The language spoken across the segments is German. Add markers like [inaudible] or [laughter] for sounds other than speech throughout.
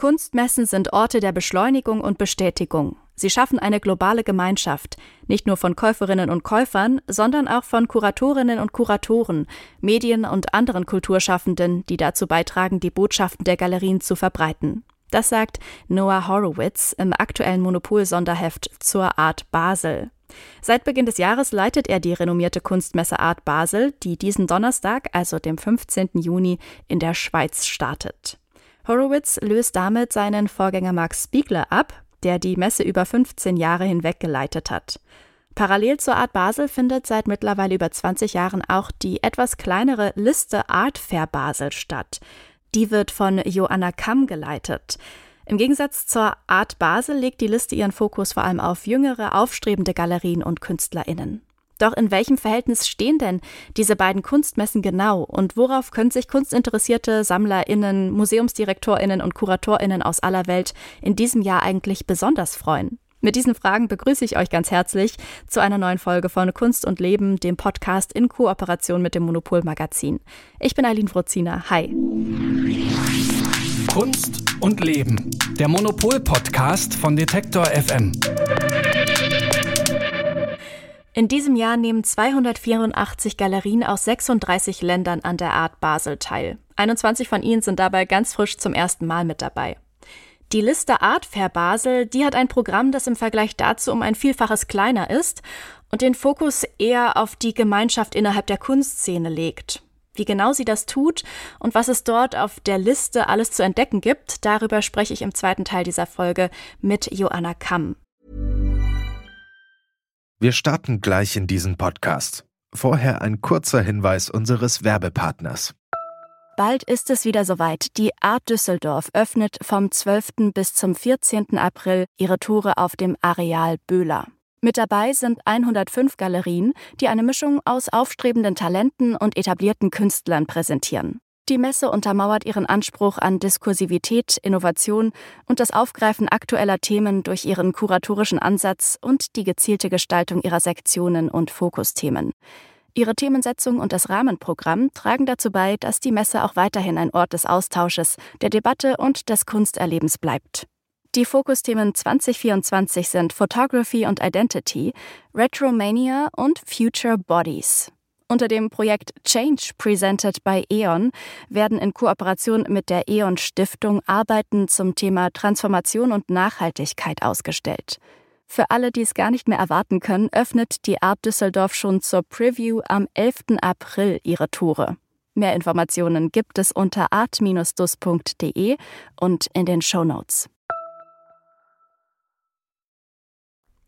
Kunstmessen sind Orte der Beschleunigung und Bestätigung. Sie schaffen eine globale Gemeinschaft, nicht nur von Käuferinnen und Käufern, sondern auch von Kuratorinnen und Kuratoren, Medien und anderen Kulturschaffenden, die dazu beitragen, die Botschaften der Galerien zu verbreiten. Das sagt Noah Horowitz im aktuellen Monopol-Sonderheft zur Art Basel. Seit Beginn des Jahres leitet er die renommierte Kunstmesse Art Basel, die diesen Donnerstag, also dem 15. Juni, in der Schweiz startet. Horowitz löst damit seinen Vorgänger Max Spiegler ab, der die Messe über 15 Jahre hinweg geleitet hat. Parallel zur Art Basel findet seit mittlerweile über 20 Jahren auch die etwas kleinere Liste Art Fair Basel statt. Die wird von Joanna Kamm geleitet. Im Gegensatz zur Art Basel legt die Liste ihren Fokus vor allem auf jüngere, aufstrebende Galerien und KünstlerInnen. Doch in welchem Verhältnis stehen denn diese beiden Kunstmessen genau und worauf können sich kunstinteressierte SammlerInnen, MuseumsdirektorInnen und KuratorInnen aus aller Welt in diesem Jahr eigentlich besonders freuen? Mit diesen Fragen begrüße ich euch ganz herzlich zu einer neuen Folge von Kunst und Leben, dem Podcast in Kooperation mit dem Monopol Magazin. Ich bin Eileen Frozina. Hi. Kunst und Leben, der Monopol Podcast von Detektor FM. In diesem Jahr nehmen 284 Galerien aus 36 Ländern an der Art Basel teil. 21 von ihnen sind dabei ganz frisch zum ersten Mal mit dabei. Die Liste Art Fair Basel, die hat ein Programm, das im Vergleich dazu um ein Vielfaches kleiner ist und den Fokus eher auf die Gemeinschaft innerhalb der Kunstszene legt. Wie genau sie das tut und was es dort auf der Liste alles zu entdecken gibt, darüber spreche ich im zweiten Teil dieser Folge mit Joanna Kamm. Wir starten gleich in diesen Podcast. Vorher ein kurzer Hinweis unseres Werbepartners. Bald ist es wieder soweit. Die Art Düsseldorf öffnet vom 12. bis zum 14. April ihre Tore auf dem Areal Böhler. Mit dabei sind 105 Galerien, die eine Mischung aus aufstrebenden Talenten und etablierten Künstlern präsentieren. Die Messe untermauert ihren Anspruch an Diskursivität, Innovation und das Aufgreifen aktueller Themen durch ihren kuratorischen Ansatz und die gezielte Gestaltung ihrer Sektionen und Fokusthemen. Ihre Themensetzung und das Rahmenprogramm tragen dazu bei, dass die Messe auch weiterhin ein Ort des Austausches, der Debatte und des Kunsterlebens bleibt. Die Fokusthemen 2024 sind Photography und Identity, Retromania und Future Bodies. Unter dem Projekt Change Presented by E.ON werden in Kooperation mit der E.ON Stiftung Arbeiten zum Thema Transformation und Nachhaltigkeit ausgestellt. Für alle, die es gar nicht mehr erwarten können, öffnet die Art Düsseldorf schon zur Preview am 11. April ihre Tore. Mehr Informationen gibt es unter art-dus.de und in den Show Notes.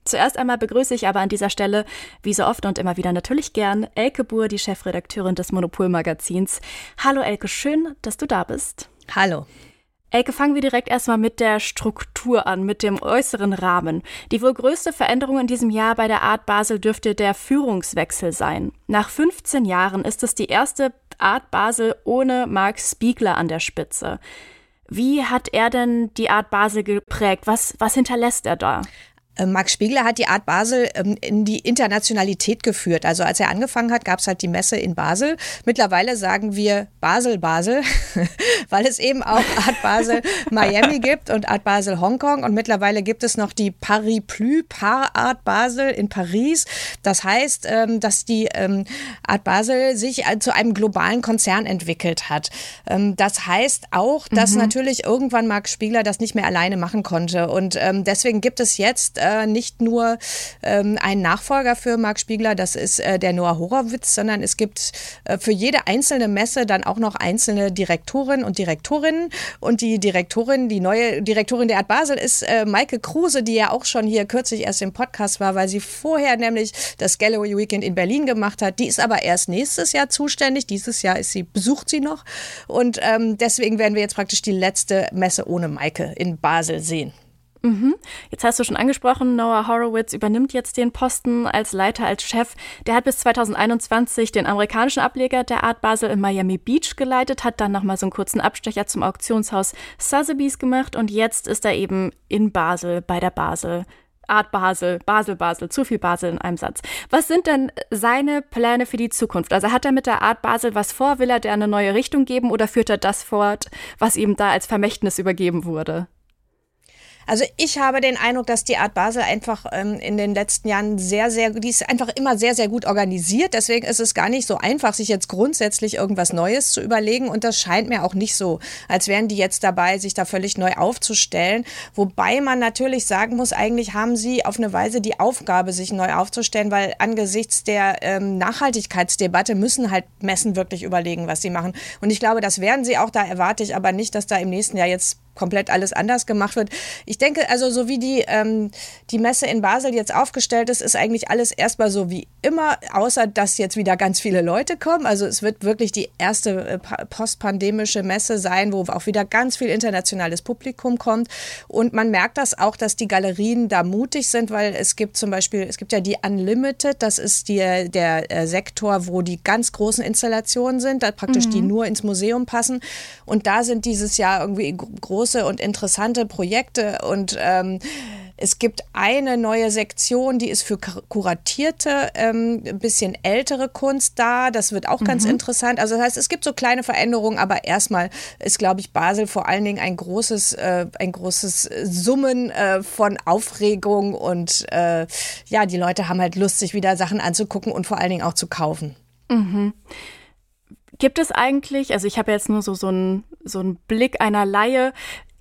Zuerst einmal begrüße ich aber an dieser Stelle, wie so oft und immer wieder natürlich gern, Elke Buhr, die Chefredakteurin des Monopol-Magazins. Hallo Elke, schön, dass du da bist. Hallo. Elke, fangen wir direkt erstmal mit der Struktur an, mit dem äußeren Rahmen. Die wohl größte Veränderung in diesem Jahr bei der Art Basel dürfte der Führungswechsel sein. Nach 15 Jahren ist es die erste Art Basel ohne Mark Spiegler an der Spitze. Wie hat er denn die Art Basel geprägt? Was, was hinterlässt er da? Äh, Max Spiegler hat die Art Basel ähm, in die Internationalität geführt. Also als er angefangen hat, gab es halt die Messe in Basel. Mittlerweile sagen wir Basel, Basel, [laughs] weil es eben auch Art Basel Miami gibt und Art Basel Hongkong. Und mittlerweile gibt es noch die Paris Plus Par Art Basel in Paris. Das heißt, ähm, dass die ähm, Art Basel sich zu einem globalen Konzern entwickelt hat. Das heißt auch, dass mhm. natürlich irgendwann Max Spiegler das nicht mehr alleine machen konnte. Und deswegen gibt es jetzt äh, nicht nur ähm, einen Nachfolger für Marc Spiegler, das ist äh, der Noah Horowitz, sondern es gibt äh, für jede einzelne Messe dann auch noch einzelne Direktorinnen und Direktorinnen. Und die Direktorin, die neue Direktorin der Art Basel ist äh, Maike Kruse, die ja auch schon hier kürzlich erst im Podcast war, weil sie vorher nämlich das Gallery Weekend in Berlin gemacht hat. Die ist aber erst nächstes Jahr zuständig. Dieses Jahr ist sie, besucht sie noch. Und ähm, deswegen werden wir jetzt praktisch die letzte Messe ohne Maike in Basel sehen. Mhm. Jetzt hast du schon angesprochen, Noah Horowitz übernimmt jetzt den Posten als Leiter, als Chef. Der hat bis 2021 den amerikanischen Ableger der Art Basel in Miami Beach geleitet, hat dann nochmal so einen kurzen Abstecher zum Auktionshaus Sotheby's gemacht und jetzt ist er eben in Basel bei der Basel. Art Basel, Basel, Basel, zu viel Basel in einem Satz. Was sind denn seine Pläne für die Zukunft? Also hat er mit der Art Basel was vor? Will er der eine neue Richtung geben oder führt er das fort, was ihm da als Vermächtnis übergeben wurde? Also ich habe den Eindruck, dass die Art Basel einfach ähm, in den letzten Jahren sehr, sehr, die ist einfach immer sehr, sehr gut organisiert. Deswegen ist es gar nicht so einfach, sich jetzt grundsätzlich irgendwas Neues zu überlegen. Und das scheint mir auch nicht so, als wären die jetzt dabei, sich da völlig neu aufzustellen. Wobei man natürlich sagen muss, eigentlich haben sie auf eine Weise die Aufgabe, sich neu aufzustellen, weil angesichts der ähm, Nachhaltigkeitsdebatte müssen halt Messen wirklich überlegen, was sie machen. Und ich glaube, das werden sie auch. Da erwarte ich aber nicht, dass da im nächsten Jahr jetzt komplett alles anders gemacht wird. Ich denke, also so wie die, ähm, die Messe in Basel jetzt aufgestellt ist, ist eigentlich alles erstmal so wie immer, außer dass jetzt wieder ganz viele Leute kommen. Also es wird wirklich die erste äh, postpandemische Messe sein, wo auch wieder ganz viel internationales Publikum kommt. Und man merkt das auch, dass die Galerien da mutig sind, weil es gibt zum Beispiel, es gibt ja die Unlimited, das ist die, der äh, Sektor, wo die ganz großen Installationen sind, da praktisch mhm. die nur ins Museum passen. Und da sind dieses Jahr irgendwie große große und interessante Projekte und ähm, es gibt eine neue Sektion, die ist für kuratierte, ähm, ein bisschen ältere Kunst da. Das wird auch ganz mhm. interessant. Also das heißt, es gibt so kleine Veränderungen, aber erstmal ist, glaube ich, Basel vor allen Dingen ein großes, äh, ein großes Summen äh, von Aufregung und äh, ja, die Leute haben halt Lust, sich wieder Sachen anzugucken und vor allen Dingen auch zu kaufen. Mhm. Gibt es eigentlich, also ich habe jetzt nur so, so, einen, so einen Blick einer Laie,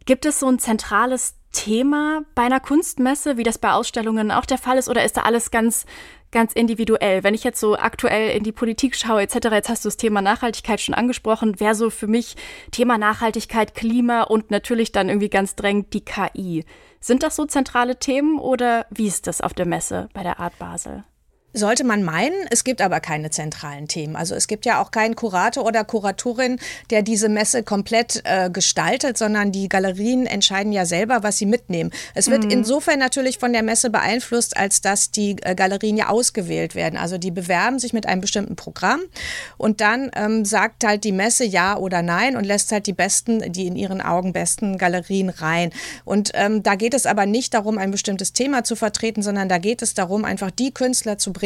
gibt es so ein zentrales Thema bei einer Kunstmesse, wie das bei Ausstellungen auch der Fall ist, oder ist da alles ganz, ganz individuell? Wenn ich jetzt so aktuell in die Politik schaue, etc., jetzt hast du das Thema Nachhaltigkeit schon angesprochen, wäre so für mich Thema Nachhaltigkeit, Klima und natürlich dann irgendwie ganz drängend die KI. Sind das so zentrale Themen oder wie ist das auf der Messe bei der Art Basel? Sollte man meinen, es gibt aber keine zentralen Themen. Also es gibt ja auch keinen Kurator oder Kuratorin, der diese Messe komplett äh, gestaltet, sondern die Galerien entscheiden ja selber, was sie mitnehmen. Es wird mhm. insofern natürlich von der Messe beeinflusst, als dass die äh, Galerien ja ausgewählt werden. Also die bewerben sich mit einem bestimmten Programm und dann ähm, sagt halt die Messe ja oder nein und lässt halt die besten, die in ihren Augen besten Galerien rein. Und ähm, da geht es aber nicht darum, ein bestimmtes Thema zu vertreten, sondern da geht es darum, einfach die Künstler zu bringen,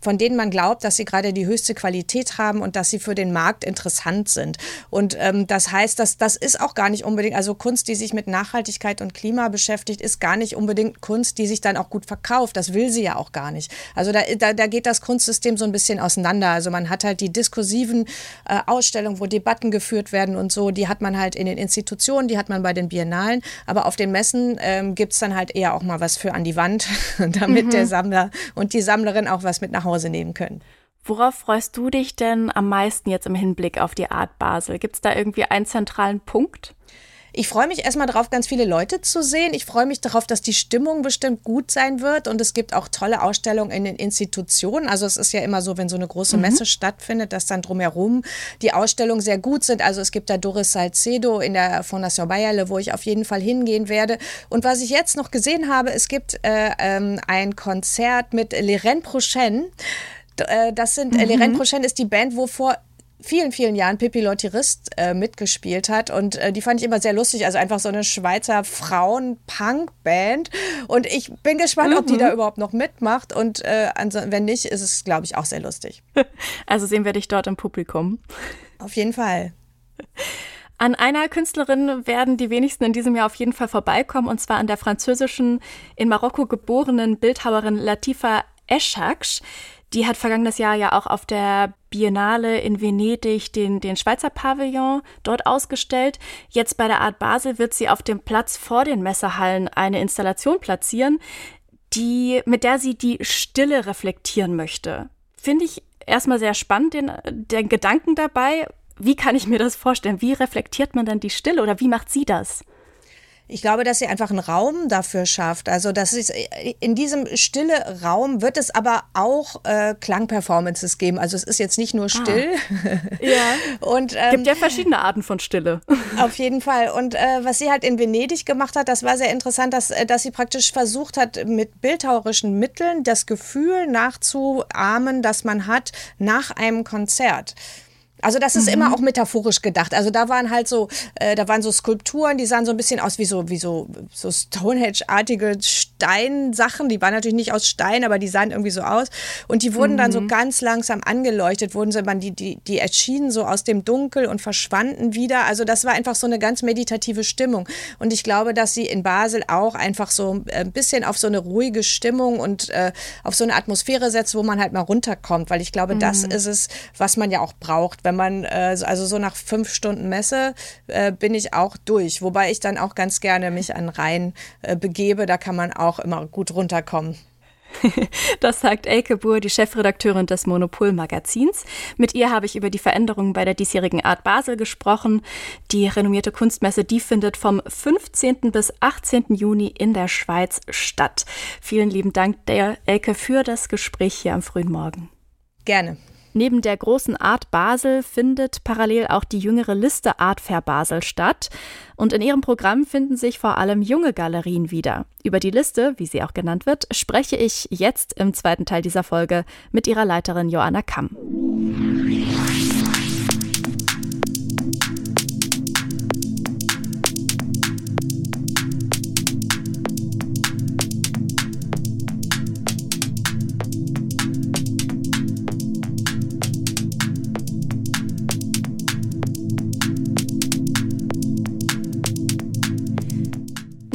von denen man glaubt, dass sie gerade die höchste Qualität haben und dass sie für den Markt interessant sind. Und ähm, das heißt, dass das ist auch gar nicht unbedingt, also Kunst, die sich mit Nachhaltigkeit und Klima beschäftigt, ist gar nicht unbedingt Kunst, die sich dann auch gut verkauft. Das will sie ja auch gar nicht. Also da, da, da geht das Kunstsystem so ein bisschen auseinander. Also man hat halt die diskursiven äh, Ausstellungen, wo Debatten geführt werden und so, die hat man halt in den Institutionen, die hat man bei den Biennalen, aber auf den Messen ähm, gibt es dann halt eher auch mal was für an die Wand, [laughs] damit mhm. der Sammler und die Sammlerin auch was mit nach Hause nehmen können. Worauf freust du dich denn am meisten jetzt im Hinblick auf die Art Basel? Gibt es da irgendwie einen zentralen Punkt? Ich freue mich erstmal darauf, ganz viele Leute zu sehen. Ich freue mich darauf, dass die Stimmung bestimmt gut sein wird. Und es gibt auch tolle Ausstellungen in den Institutionen. Also es ist ja immer so, wenn so eine große mhm. Messe stattfindet, dass dann drumherum die Ausstellungen sehr gut sind. Also es gibt da Doris Salcedo in der Fondation Bayerle, wo ich auf jeden Fall hingehen werde. Und was ich jetzt noch gesehen habe, es gibt äh, ähm, ein Konzert mit Leren Prochaine. Äh, das sind, mhm. Leren Prochaine ist die Band, wovor vielen, vielen Jahren Pippi Lottirist äh, mitgespielt hat. Und äh, die fand ich immer sehr lustig. Also einfach so eine Schweizer Frauen-Punk-Band. Und ich bin gespannt, mhm. ob die mhm. da überhaupt noch mitmacht. Und äh, wenn nicht, ist es, glaube ich, auch sehr lustig. [laughs] Also sehen wir dich dort im Publikum. Auf jeden Fall. An einer Künstlerin werden die wenigsten in diesem Jahr auf jeden Fall vorbeikommen, und zwar an der französischen, in Marokko geborenen Bildhauerin Latifa Eschaksch. Die hat vergangenes Jahr ja auch auf der Biennale in Venedig den, den Schweizer Pavillon dort ausgestellt. Jetzt bei der Art Basel wird sie auf dem Platz vor den Messehallen eine Installation platzieren, die, mit der sie die Stille reflektieren möchte. Finde ich erstmal sehr spannend, den, den Gedanken dabei. Wie kann ich mir das vorstellen? Wie reflektiert man dann die Stille oder wie macht sie das? Ich glaube, dass sie einfach einen Raum dafür schafft. Also, das ist in diesem stille Raum wird es aber auch äh, Klangperformances geben. Also, es ist jetzt nicht nur ah. still. Ah. [laughs] Ja. [laughs] Und ähm, gibt ja verschiedene Arten von Stille. [laughs] Auf jeden Fall. Und äh, was sie halt in Venedig gemacht hat, das war sehr interessant, dass, äh, dass sie praktisch versucht hat, mit bildhauerischen Mitteln das Gefühl nachzuahmen, das man hat nach einem Konzert. Also das ist mhm. immer auch metaphorisch gedacht. Also da waren halt so, äh, da waren so Skulpturen, die sahen so ein bisschen aus wie so, wie so, so Stonehenge-artige Steinsachen. Die waren natürlich nicht aus Stein, aber die sahen irgendwie so aus. Und die wurden mhm. dann so mhm. ganz langsam angeleuchtet, wurden sie, man, die, die, die erschienen so aus dem Dunkel und verschwanden wieder. Also das war einfach so eine ganz meditative Stimmung. Und ich glaube, dass sie in Basel auch einfach so ein bisschen auf so eine ruhige Stimmung und äh, auf so eine Atmosphäre setzt, wo man halt mal runterkommt. Weil ich glaube, mhm. das ist es, was man ja auch braucht wenn man, äh, also so nach fünf Stunden Messe äh, bin ich auch durch. Wobei ich dann auch ganz gerne mich an Rhein äh, begebe. Da kann man auch immer gut runterkommen. [laughs] Das sagt Elke Buhr, die Chefredakteurin des Monopol-Magazins. Mit ihr habe ich über die Veränderungen bei der diesjährigen Art Basel gesprochen. Die renommierte Kunstmesse, die findet vom 15. bis 18. Juni in der Schweiz statt. Vielen lieben Dank, der Elke, für das Gespräch hier am frühen Morgen. Gerne. Neben der großen Art Basel findet parallel auch die jüngere Liste Art Fair Basel statt. Und in ihrem Programm finden sich vor allem junge Galerien wieder. Über die Liste, wie sie auch genannt wird, spreche ich jetzt im zweiten Teil dieser Folge mit ihrer Leiterin Joanna Kamm.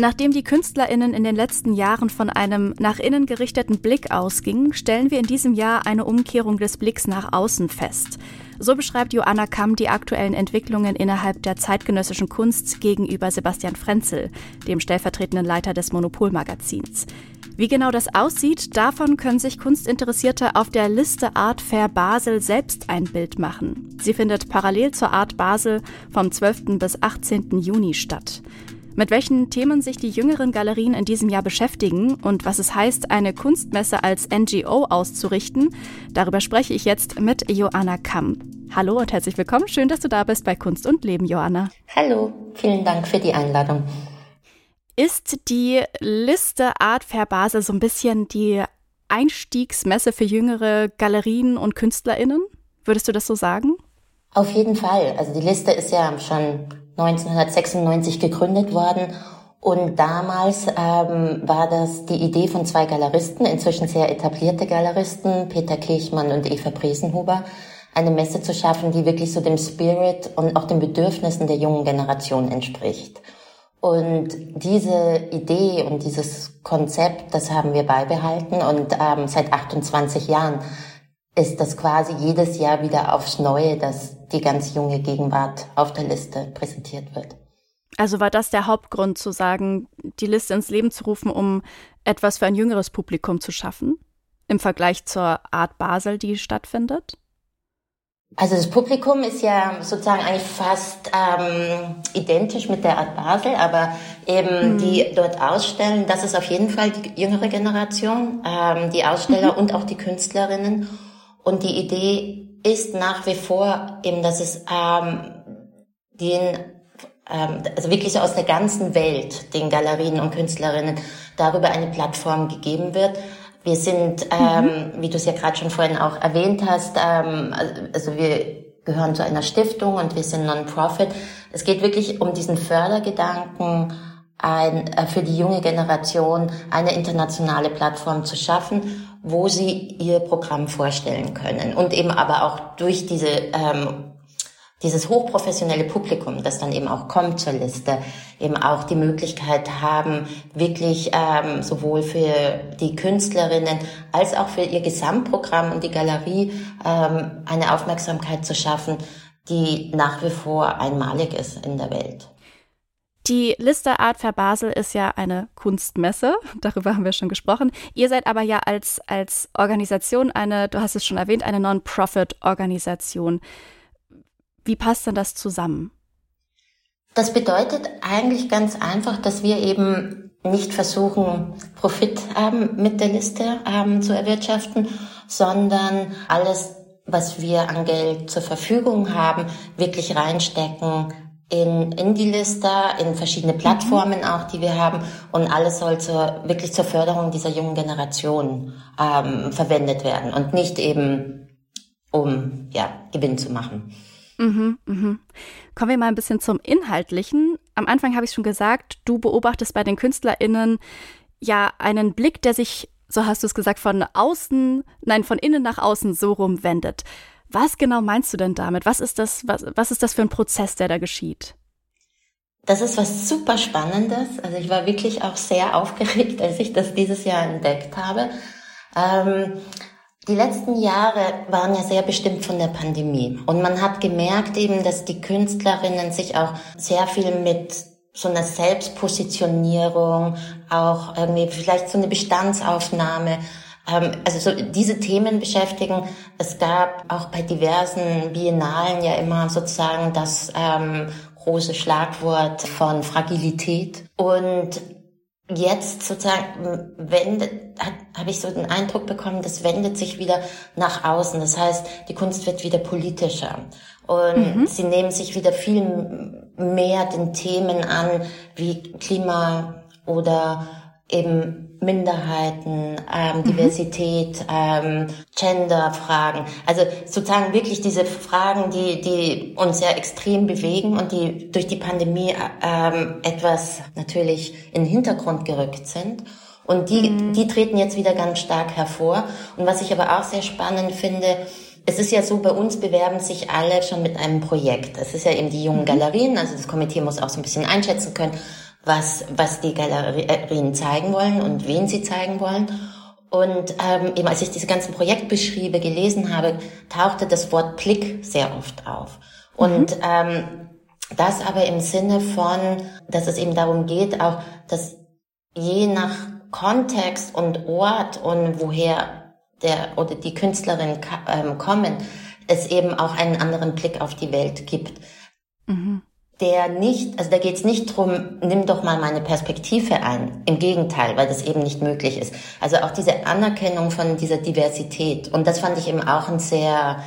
Nachdem die KünstlerInnen in den letzten Jahren von einem nach innen gerichteten Blick ausgingen, stellen wir in diesem Jahr eine Umkehrung des Blicks nach außen fest. So beschreibt Joanna Kamm die aktuellen Entwicklungen innerhalb der zeitgenössischen Kunst gegenüber Sebastian Frenzel, dem stellvertretenden Leiter des Monopolmagazins. Wie genau das aussieht, davon können sich Kunstinteressierte auf der Liste Art Fair Basel selbst ein Bild machen. Sie findet parallel zur Art Basel vom 12. bis 18. Juni statt. Mit welchen Themen sich die jüngeren Galerien in diesem Jahr beschäftigen und was es heißt, eine Kunstmesse als NGO auszurichten, darüber spreche ich jetzt mit Joanna Kamm. Hallo und herzlich willkommen. Schön, dass du da bist bei Kunst und Leben, Joanna. Hallo, vielen Dank für die Einladung. Ist die Liste Art Fair Basel so ein bisschen die Einstiegsmesse für jüngere Galerien und KünstlerInnen? Würdest du das so sagen? Auf jeden Fall. Also die Liste ist ja schon 1996 gegründet worden. Und damals ähm, war das die Idee von zwei Galeristen, inzwischen sehr etablierte Galeristen, Peter Kirchmann und Eva Bresenhuber, eine Messe zu schaffen, die wirklich so dem Spirit und auch den Bedürfnissen der jungen Generation entspricht. Und diese Idee und dieses Konzept, das haben wir beibehalten und ähm, seit 28 Jahren ist das quasi jedes Jahr wieder aufs Neue, dass die ganz junge Gegenwart auf der Liste präsentiert wird. Also war das der Hauptgrund zu sagen, die Liste ins Leben zu rufen, um etwas für ein jüngeres Publikum zu schaffen, im Vergleich zur Art Basel, die stattfindet? Also das Publikum ist ja sozusagen eigentlich fast ähm, identisch mit der Art Basel, aber eben mhm. die dort ausstellen, das ist auf jeden Fall die jüngere Generation, ähm, die Aussteller mhm. und auch die Künstlerinnen. Und die Idee ist nach wie vor eben, dass es ähm, den ähm, also wirklich aus der ganzen Welt den Galerien und Künstlerinnen darüber eine Plattform gegeben wird. Wir sind, ähm, mhm. wie du es ja gerade schon vorhin auch erwähnt hast, ähm, also wir gehören zu einer Stiftung und wir sind Non-Profit. Es geht wirklich um diesen Fördergedanken, ein, äh, für die junge Generation eine internationale Plattform zu schaffen, wo sie ihr Programm vorstellen können und eben aber auch durch diese ähm, dieses hochprofessionelle Publikum, das dann eben auch kommt zur Liste, eben auch die Möglichkeit haben, wirklich ähm, sowohl für die Künstlerinnen als auch für ihr Gesamtprogramm und die Galerie ähm, eine Aufmerksamkeit zu schaffen, die nach wie vor einmalig ist in der Welt. Die Liste Art Fair Basel ist ja eine Kunstmesse, [laughs] darüber haben wir schon gesprochen. Ihr seid aber ja als, als Organisation eine, du hast es schon erwähnt, eine Non-Profit-Organisation. Wie passt denn das zusammen? Das bedeutet eigentlich ganz einfach, dass wir eben nicht versuchen, Profit ähm, mit der Liste ähm, zu erwirtschaften, sondern alles, was wir an Geld zur Verfügung haben, wirklich reinstecken in, in die Liste, in verschiedene Plattformen mhm. auch, die wir haben. Und alles soll zur, wirklich zur Förderung dieser jungen Generation ähm, verwendet werden und nicht eben, um ja, Gewinn zu machen. Mhm, mhm. Kommen wir mal ein bisschen zum Inhaltlichen. Am Anfang habe ich schon gesagt, du beobachtest bei den KünstlerInnen ja einen Blick, der sich, so hast du es gesagt, von außen, nein, von innen nach außen so rumwendet. Was genau meinst du denn damit? Was ist das, was, was ist das für ein Prozess, der da geschieht? Das ist was super Spannendes. Also ich war wirklich auch sehr aufgeregt, [laughs] als ich das dieses Jahr entdeckt habe. Ähm, die letzten Jahre waren ja sehr bestimmt von der Pandemie. Und man hat gemerkt eben, dass die Künstlerinnen sich auch sehr viel mit so einer Selbstpositionierung, auch irgendwie vielleicht so eine Bestandsaufnahme, also so diese Themen beschäftigen. Es gab auch bei diversen Biennalen ja immer sozusagen das ähm, große Schlagwort von Fragilität. Und jetzt sozusagen wendet, habe ich so den Eindruck bekommen, das wendet sich wieder nach außen. Das heißt, die Kunst wird wieder politischer. Und mhm. sie nehmen sich wieder viel mehr den Themen an, wie Klima oder eben Minderheiten, ähm, mhm. Diversität, ähm, Gender-Fragen. Also sozusagen wirklich diese Fragen, die, die uns ja extrem bewegen und die durch die Pandemie ähm, etwas natürlich in den Hintergrund gerückt sind. Und die, mhm. die treten jetzt wieder ganz stark hervor. Und was ich aber auch sehr spannend finde, es ist ja so, bei uns bewerben sich alle schon mit einem Projekt. Es ist ja eben die jungen mhm. Galerien, also das Komitee muss auch so ein bisschen einschätzen können, was, was die Galerien zeigen wollen und wen sie zeigen wollen. Und ähm, eben als ich diese ganzen Projektbeschriebe gelesen habe, tauchte das Wort Blick sehr oft auf. Und mhm. ähm, das aber im Sinne von, dass es eben darum geht, auch, dass je nach Kontext und Ort und woher der oder die Künstlerin ähm, kommen, es eben auch einen anderen Blick auf die Welt gibt. Mhm der nicht, also da geht es nicht drum, nimm doch mal meine Perspektive ein. Im Gegenteil, weil das eben nicht möglich ist. Also auch diese Anerkennung von dieser Diversität. Und das fand ich eben auch einen sehr,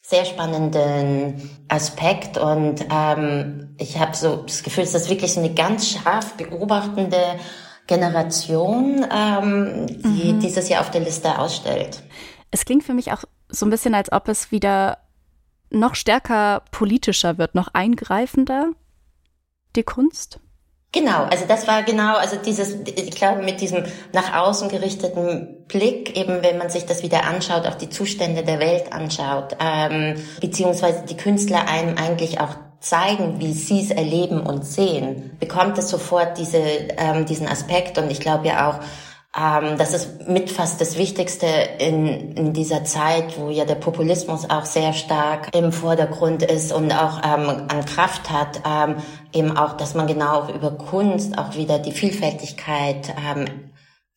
sehr spannenden Aspekt. Und ähm, ich habe so das Gefühl, dass das wirklich so eine ganz scharf beobachtende Generation, ähm, die mhm. dieses Jahr auf der Liste ausstellt. Es klingt für mich auch so ein bisschen, als ob es wieder noch stärker politischer wird, noch eingreifender, die Kunst? Genau, also das war genau, also dieses, ich glaube, mit diesem nach außen gerichteten Blick, eben wenn man sich das wieder anschaut, auch die Zustände der Welt anschaut, ähm, beziehungsweise die Künstler einem eigentlich auch zeigen, wie sie es erleben und sehen, bekommt es sofort diese, ähm, diesen Aspekt und ich glaube ja auch, ähm, das ist mit fast das Wichtigste in, in dieser Zeit, wo ja der Populismus auch sehr stark im Vordergrund ist und auch ähm, an Kraft hat, ähm, eben auch, dass man genau auch über Kunst auch wieder die Vielfältigkeit ähm,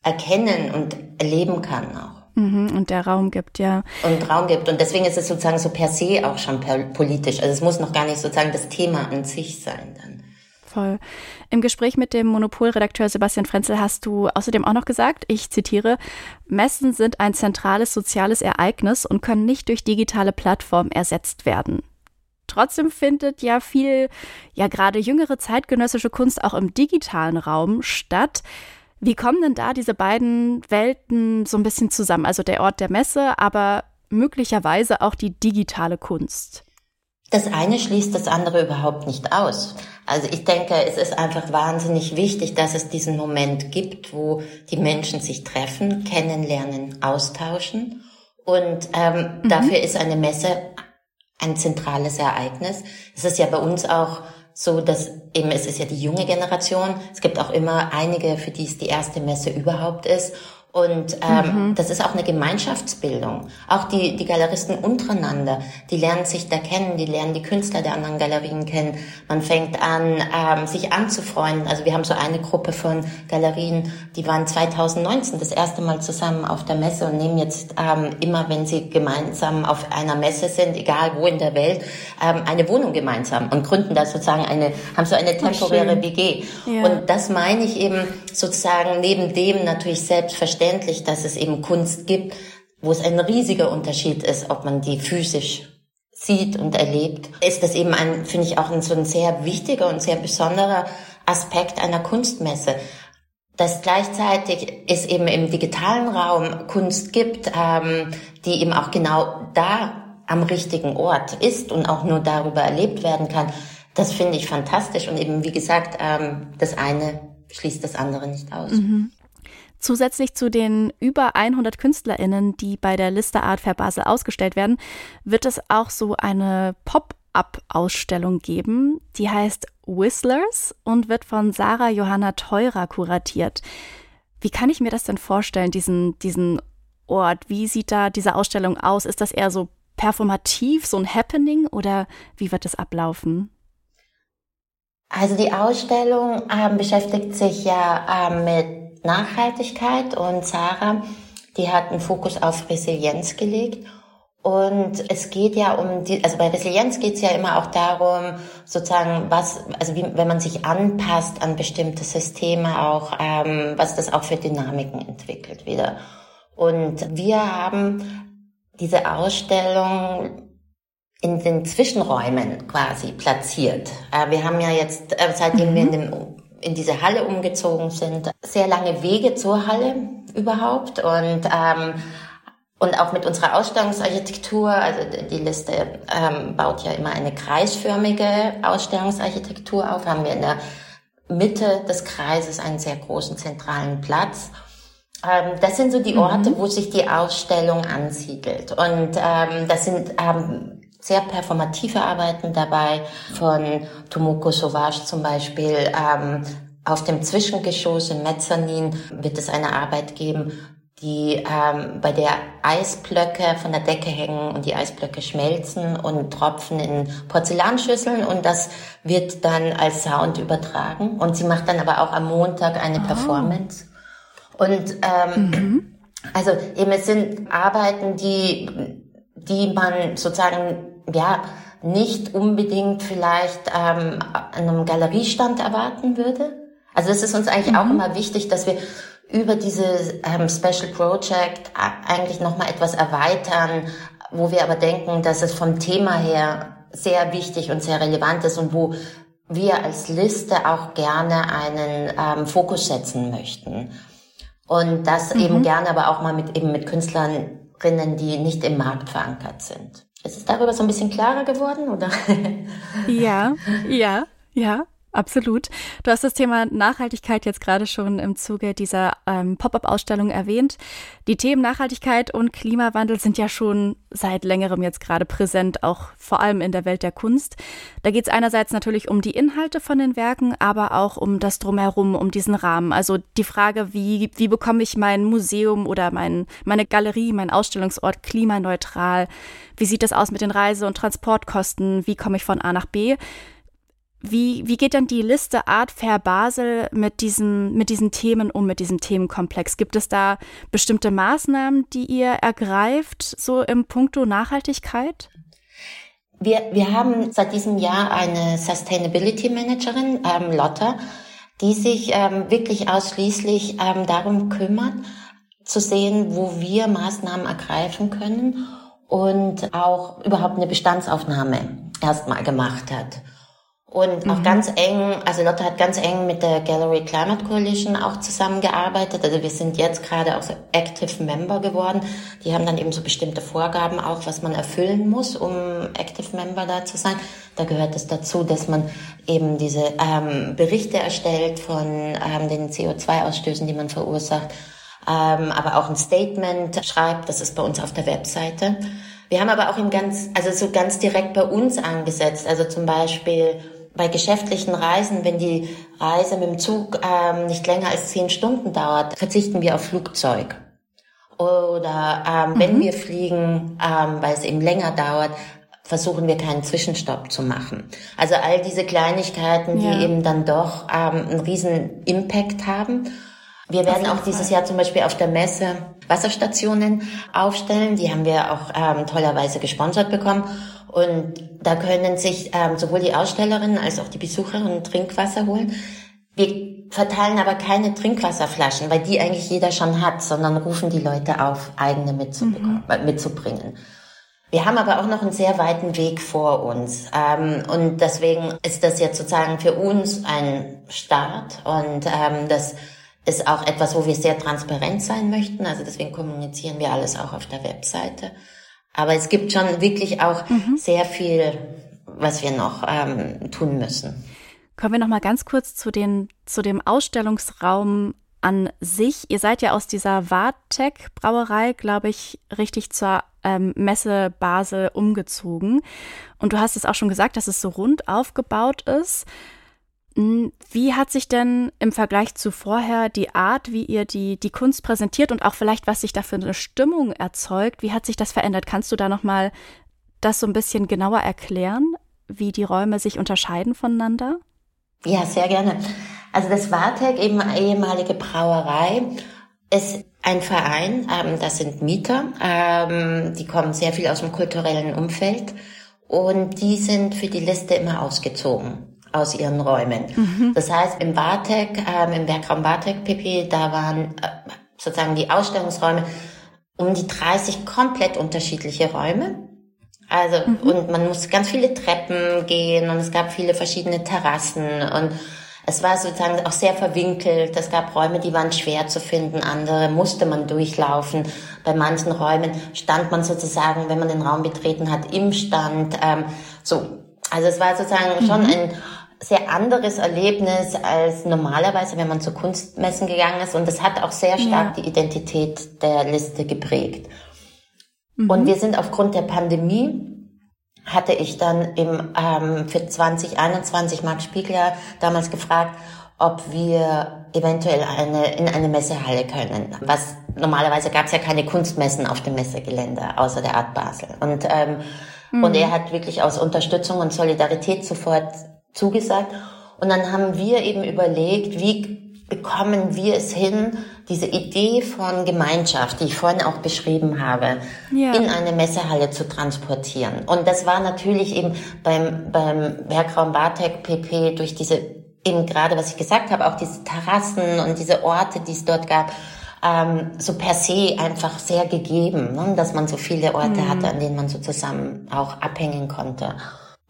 erkennen und erleben kann auch. Mhm, und der Raum gibt, ja. Und Raum gibt. Und deswegen ist es sozusagen so per se auch schon politisch. Also es muss noch gar nicht sozusagen das Thema an sich sein dann. Voll. Im Gespräch mit dem Monopolredakteur Sebastian Frenzel hast du außerdem auch noch gesagt, ich zitiere, Messen sind ein zentrales soziales Ereignis und können nicht durch digitale Plattformen ersetzt werden. Trotzdem findet ja viel, ja gerade jüngere zeitgenössische Kunst auch im digitalen Raum statt. Wie kommen denn da diese beiden Welten so ein bisschen zusammen? Also der Ort der Messe, aber möglicherweise auch die digitale Kunst. Das eine schließt das andere überhaupt nicht aus. Also ich denke, es ist einfach wahnsinnig wichtig, dass es diesen Moment gibt, wo die Menschen sich treffen, kennenlernen, austauschen. Und ähm, mhm. dafür ist eine Messe ein zentrales Ereignis. Es ist ja bei uns auch so, dass eben es ist ja die junge Generation. Es gibt auch immer einige, für die es die erste Messe überhaupt ist. Und ähm, mhm. das ist auch eine Gemeinschaftsbildung. Auch die, die Galeristen untereinander, die lernen sich da kennen, die lernen die Künstler der anderen Galerien kennen. Man fängt an, ähm, sich anzufreunden. Also wir haben so eine Gruppe von Galerien, die waren 2019 das erste Mal zusammen auf der Messe und nehmen jetzt ähm, immer, wenn sie gemeinsam auf einer Messe sind, egal wo in der Welt, ähm, eine Wohnung gemeinsam und gründen da sozusagen eine, haben so eine temporäre WG. Ja. Und das meine ich eben sozusagen neben dem natürlich selbstverständlich verständlich, dass es eben Kunst gibt, wo es ein riesiger Unterschied ist, ob man die physisch sieht und erlebt, ist das eben ein, finde ich, auch ein, so ein sehr wichtiger und sehr besonderer Aspekt einer Kunstmesse. Dass gleichzeitig es eben im digitalen Raum Kunst gibt, ähm, die eben auch genau da am richtigen Ort ist und auch nur darüber erlebt werden kann, das finde ich fantastisch. Und eben, wie gesagt, ähm, das eine schließt das andere nicht aus. Mhm. Zusätzlich zu den über 100 KünstlerInnen, die bei der Liste Art Fair Basel ausgestellt werden, wird es auch so eine Pop-up-Ausstellung geben, die heißt Whistlers und wird von Sarah Johanna Teurer kuratiert. Wie kann ich mir das denn vorstellen, diesen, diesen Ort? Wie sieht da diese Ausstellung aus? Ist das eher so performativ, so ein Happening oder wie wird es ablaufen? Also die Ausstellung ähm, beschäftigt sich ja ähm, mit Nachhaltigkeit und Sarah, die hat einen Fokus auf Resilienz gelegt. Und es geht ja um die, also bei Resilienz geht es ja immer auch darum, sozusagen, was, also wie, wenn man sich anpasst an bestimmte Systeme auch, ähm, was das auch für Dynamiken entwickelt wieder. Und wir haben diese Ausstellung in den Zwischenräumen quasi platziert. Äh, wir haben ja jetzt, äh, seitdem mhm. wir in, dem, in diese Halle umgezogen sind, sehr lange Wege zur Halle überhaupt und ähm, und auch mit unserer Ausstellungsarchitektur, also die Liste ähm, baut ja immer eine kreisförmige Ausstellungsarchitektur auf, haben wir in der Mitte des Kreises einen sehr großen zentralen Platz. Ähm, das sind so die. Orte, mhm. wo sich die Ausstellung ansiedelt. Und ähm, das sind ähm, sehr performative Arbeiten dabei, von Tomoko Sauvage zum Beispiel. Ähm, auf dem Zwischengeschoss in Mezzanin wird es eine Arbeit geben, die ähm, bei der Eisblöcke von der Decke hängen und die Eisblöcke schmelzen und tropfen in Porzellanschüsseln und das wird dann als Sound übertragen. Und sie macht dann aber auch am Montag eine oh. Performance. Und ähm, mhm. also eben es sind Arbeiten, die die man sozusagen ja nicht unbedingt vielleicht ähm, an einem Galeriestand erwarten würde. Also das ist uns eigentlich mhm. auch immer wichtig, dass wir über dieses ähm, Special Project eigentlich nochmal etwas erweitern, wo wir aber denken, dass es vom Thema her sehr wichtig und sehr relevant ist und wo wir als Liste auch gerne einen ähm, Fokus setzen möchten. Und das mhm. eben gerne aber auch mal mit eben mit Künstlerinnen, die nicht im Markt verankert sind. Ist es darüber so ein bisschen klarer geworden, oder? Ja, [laughs] ja, ja. Absolut. Du hast das Thema Nachhaltigkeit jetzt gerade schon im Zuge dieser ähm, Pop-up-Ausstellung erwähnt. Die Themen Nachhaltigkeit und Klimawandel sind ja schon seit längerem jetzt gerade präsent, auch vor allem in der Welt der Kunst. Da geht es einerseits natürlich um die Inhalte von den Werken, aber auch um das Drumherum, um diesen Rahmen. Also die Frage, wie, wie bekomme ich mein Museum oder mein, meine Galerie, mein Ausstellungsort klimaneutral? Wie sieht das aus mit den Reise- und Transportkosten? Wie komme ich von A nach B? Wie, wie geht denn die Liste Art Fair Basel mit diesen, mit diesen Themen um, mit diesem Themenkomplex? Gibt es da bestimmte Maßnahmen, die ihr ergreift, so im Punkto Nachhaltigkeit? Wir, wir haben seit diesem Jahr eine Sustainability Managerin, ähm, Lotta, die sich ähm, wirklich ausschließlich ähm, darum kümmert, zu sehen, wo wir Maßnahmen ergreifen können und auch überhaupt eine Bestandsaufnahme erstmal gemacht hat. Und mhm. auch ganz eng, also Lotte hat ganz eng mit der Gallery Climate Coalition auch zusammengearbeitet. Also wir sind jetzt gerade auch so Active Member geworden. Die haben dann eben so bestimmte Vorgaben auch, was man erfüllen muss, um Active Member da zu sein. Da gehört es dazu, dass man eben diese ähm, Berichte erstellt von ähm, den CO2-Ausstößen, die man verursacht, ähm, aber auch ein Statement schreibt. Das ist bei uns auf der Webseite. Wir haben aber auch im ganz, also so ganz direkt bei uns angesetzt. Also zum Beispiel bei geschäftlichen Reisen, wenn die Reise mit dem Zug ähm, nicht länger als zehn Stunden dauert, verzichten wir auf Flugzeug. Oder ähm, mhm. wenn wir fliegen, ähm, weil es eben länger dauert, versuchen wir keinen Zwischenstopp zu machen. Also all diese Kleinigkeiten, ja. die eben dann doch ähm, einen riesen Impact haben. Wir werden auch dieses Fall. Jahr zum Beispiel auf der Messe Wasserstationen aufstellen. Die haben wir auch ähm, tollerweise gesponsert bekommen. Und da können sich ähm, sowohl die Ausstellerinnen als auch die Besucherinnen Trinkwasser holen. Wir verteilen aber keine Trinkwasserflaschen, weil die eigentlich jeder schon hat, sondern rufen die Leute auf, eigene mhm. mitzubringen. Wir haben aber auch noch einen sehr weiten Weg vor uns. Ähm, und deswegen ist das jetzt sozusagen für uns ein Start. Und ähm, das ist auch etwas, wo wir sehr transparent sein möchten. Also deswegen kommunizieren wir alles auch auf der Webseite. Aber es gibt schon wirklich auch mhm. sehr viel, was wir noch ähm, tun müssen. Kommen wir noch mal ganz kurz zu, den, zu dem Ausstellungsraum an sich. Ihr seid ja aus dieser Wartec Brauerei, glaube ich, richtig zur ähm, Messe Basel umgezogen. Und du hast es auch schon gesagt, dass es so rund aufgebaut ist. Wie hat sich denn im Vergleich zu vorher die Art, wie ihr die, die Kunst präsentiert und auch vielleicht, was sich da für eine Stimmung erzeugt, wie hat sich das verändert? Kannst du da nochmal das so ein bisschen genauer erklären, wie die Räume sich unterscheiden voneinander? Ja, sehr gerne. Also das Wartec, eben ehemalige Brauerei, ist ein Verein, ähm, das sind Mieter, ähm, die kommen sehr viel aus dem kulturellen Umfeld und die sind für die Liste immer ausgezogen aus ihren Räumen. Mhm. Das heißt, im Bartek, ähm, im Werkraum Bartek PP, da waren äh, sozusagen die Ausstellungsräume um die 30 komplett unterschiedliche Räume. Also, mhm. und man musste ganz viele Treppen gehen und es gab viele verschiedene Terrassen und es war sozusagen auch sehr verwinkelt. Es gab Räume, die waren schwer zu finden, andere musste man durchlaufen. Bei manchen Räumen stand man sozusagen, wenn man den Raum betreten hat, im Stand. Ähm, so, also es war sozusagen mhm. schon ein sehr anderes Erlebnis als normalerweise, wenn man zu Kunstmessen gegangen ist. Und das hat auch sehr stark ja. die Identität der Liste geprägt. Mhm. Und wir sind aufgrund der Pandemie hatte ich dann im, ähm, für 2021 Marc Spiegler damals gefragt, ob wir eventuell eine, in eine Messehalle können. Was normalerweise gab es ja keine Kunstmessen auf dem Messegelände, außer der Art Basel. Und, ähm, mhm. und er hat wirklich aus Unterstützung und Solidarität sofort zugesagt. Und dann haben wir eben überlegt, wie bekommen wir es hin, diese Idee von Gemeinschaft, die ich vorhin auch beschrieben habe, ja. in eine Messehalle zu transportieren. Und das war natürlich eben beim, beim Werkraum Bartek PP durch diese, eben gerade was ich gesagt habe, auch diese Terrassen und diese Orte, die es dort gab, ähm, so per se einfach sehr gegeben, ne? dass man so viele Orte mhm. hatte, an denen man so zusammen auch abhängen konnte.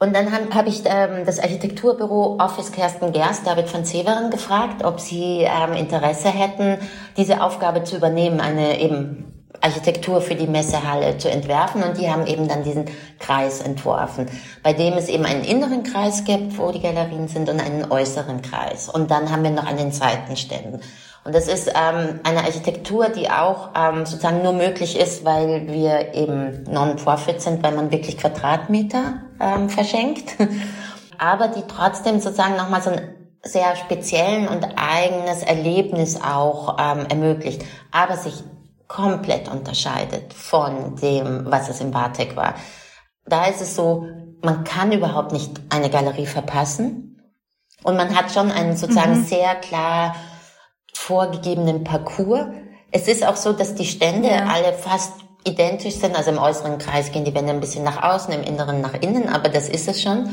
Und dann habe hab ich ähm, das Architekturbüro Office Kersten Gerst, David von Severen, gefragt, ob sie ähm, Interesse hätten, diese Aufgabe zu übernehmen, eine eben Architektur für die Messehalle zu entwerfen. Und die haben eben dann diesen Kreis entworfen, bei dem es eben einen inneren Kreis gibt, wo die Galerien sind, und einen äußeren Kreis. Und dann haben wir noch an den Seitenständen. Und das ist ähm, eine Architektur, die auch ähm, sozusagen nur möglich ist, weil wir eben Non-Profit sind, weil man wirklich Quadratmeter ähm, verschenkt, [laughs] aber die trotzdem sozusagen nochmal so einen sehr speziellen und eigenes Erlebnis auch ähm, ermöglicht, aber sich komplett unterscheidet von dem, was es im Bartek war. Da ist es so, man kann überhaupt nicht eine Galerie verpassen und man hat schon einen sozusagen mhm. sehr klar vorgegebenen Parcours. Es ist auch so, dass die Stände ja. alle fast identisch sind. Also im äußeren Kreis gehen die Wände ein bisschen nach außen, im inneren nach innen, aber das ist es schon.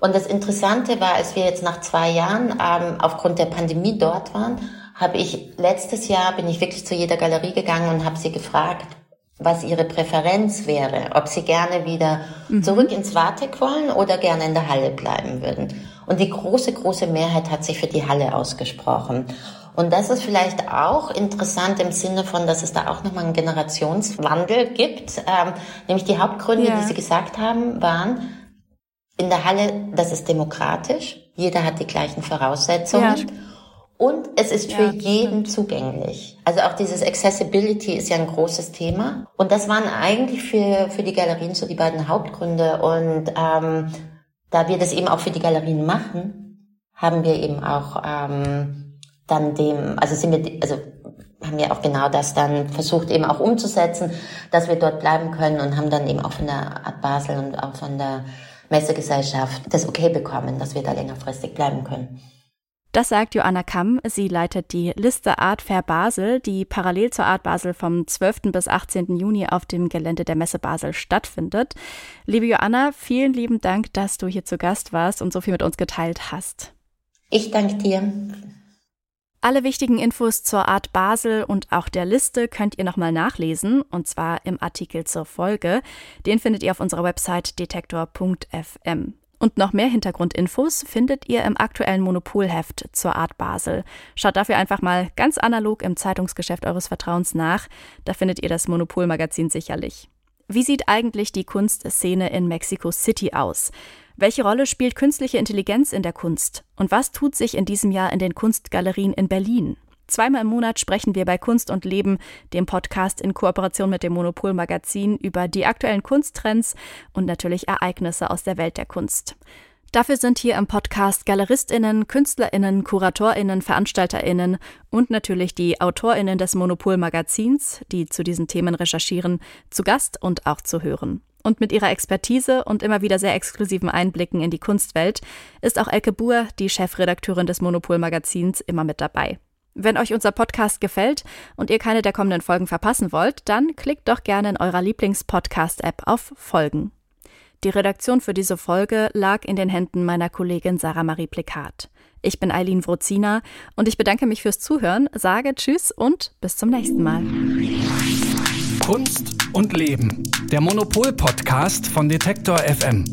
Und das Interessante war, als wir jetzt nach zwei Jahren ähm, aufgrund der Pandemie dort waren, habe ich letztes Jahr bin ich wirklich zu jeder Galerie gegangen und habe sie gefragt, was ihre Präferenz wäre, ob sie gerne wieder mhm. zurück ins Wartek wollen oder gerne in der Halle bleiben würden. Und die große, große Mehrheit hat sich für die Halle ausgesprochen. Und das ist vielleicht auch interessant im Sinne von, dass es da auch nochmal einen Generationswandel gibt. Ähm, nämlich die Hauptgründe, ja. die Sie gesagt haben, waren in der Halle, das ist demokratisch. Jeder hat die gleichen Voraussetzungen. Ja. Und es ist für ja, jeden stimmt. zugänglich. Also auch dieses Accessibility ist ja ein großes Thema. Und das waren eigentlich für, für die Galerien so die beiden Hauptgründe. Und ähm, da wir das eben auch für die Galerien machen, haben wir eben auch ähm, dann dem, also sind wir, also haben wir auch genau das dann versucht eben auch umzusetzen, dass wir dort bleiben können und haben dann eben auch von der Art Basel und auch von der Messegesellschaft das okay bekommen, dass wir da längerfristig bleiben können. Das sagt Joanna Kamm. Sie leitet die Liste Art Fair Basel, die parallel zur Art Basel vom 12. bis 18. Juni auf dem Gelände der Messe Basel stattfindet. Liebe Joanna, vielen lieben Dank, dass du hier zu Gast warst und so viel mit uns geteilt hast. Ich danke dir. Alle wichtigen Infos zur Art Basel und auch der Liste könnt ihr nochmal nachlesen, und zwar im Artikel zur Folge. Den findet ihr auf unserer Website detektor.fm. Und noch mehr Hintergrundinfos findet ihr im aktuellen Monopolheft zur Art Basel. Schaut dafür einfach mal ganz analog im Zeitungsgeschäft eures Vertrauens nach. Da findet ihr das Monopolmagazin sicherlich. Wie sieht eigentlich die Kunstszene in Mexico City aus? Welche Rolle spielt künstliche Intelligenz in der Kunst? Und was tut sich in diesem Jahr in den Kunstgalerien in Berlin? Zweimal im Monat sprechen wir bei Kunst und Leben, dem Podcast in Kooperation mit dem Monopol Magazin, über die aktuellen Kunsttrends und natürlich Ereignisse aus der Welt der Kunst. Dafür sind hier im Podcast Galeristinnen, Künstlerinnen, Kuratorinnen, Veranstalterinnen und natürlich die Autorinnen des Monopol Magazins, die zu diesen Themen recherchieren, zu Gast und auch zu hören. Und mit ihrer Expertise und immer wieder sehr exklusiven Einblicken in die Kunstwelt ist auch Elke Buhr, die Chefredakteurin des Monopol Magazins, immer mit dabei. Wenn euch unser Podcast gefällt und ihr keine der kommenden Folgen verpassen wollt, dann klickt doch gerne in eurer Lieblings-Podcast-App auf Folgen. Die Redaktion für diese Folge lag in den Händen meiner Kollegin Sarah Marie Plikat. Ich bin Eileen Wrozina und ich bedanke mich fürs Zuhören, sage Tschüss und bis zum nächsten Mal. Kunst und Leben. Der Monopol-Podcast von Detektor FM.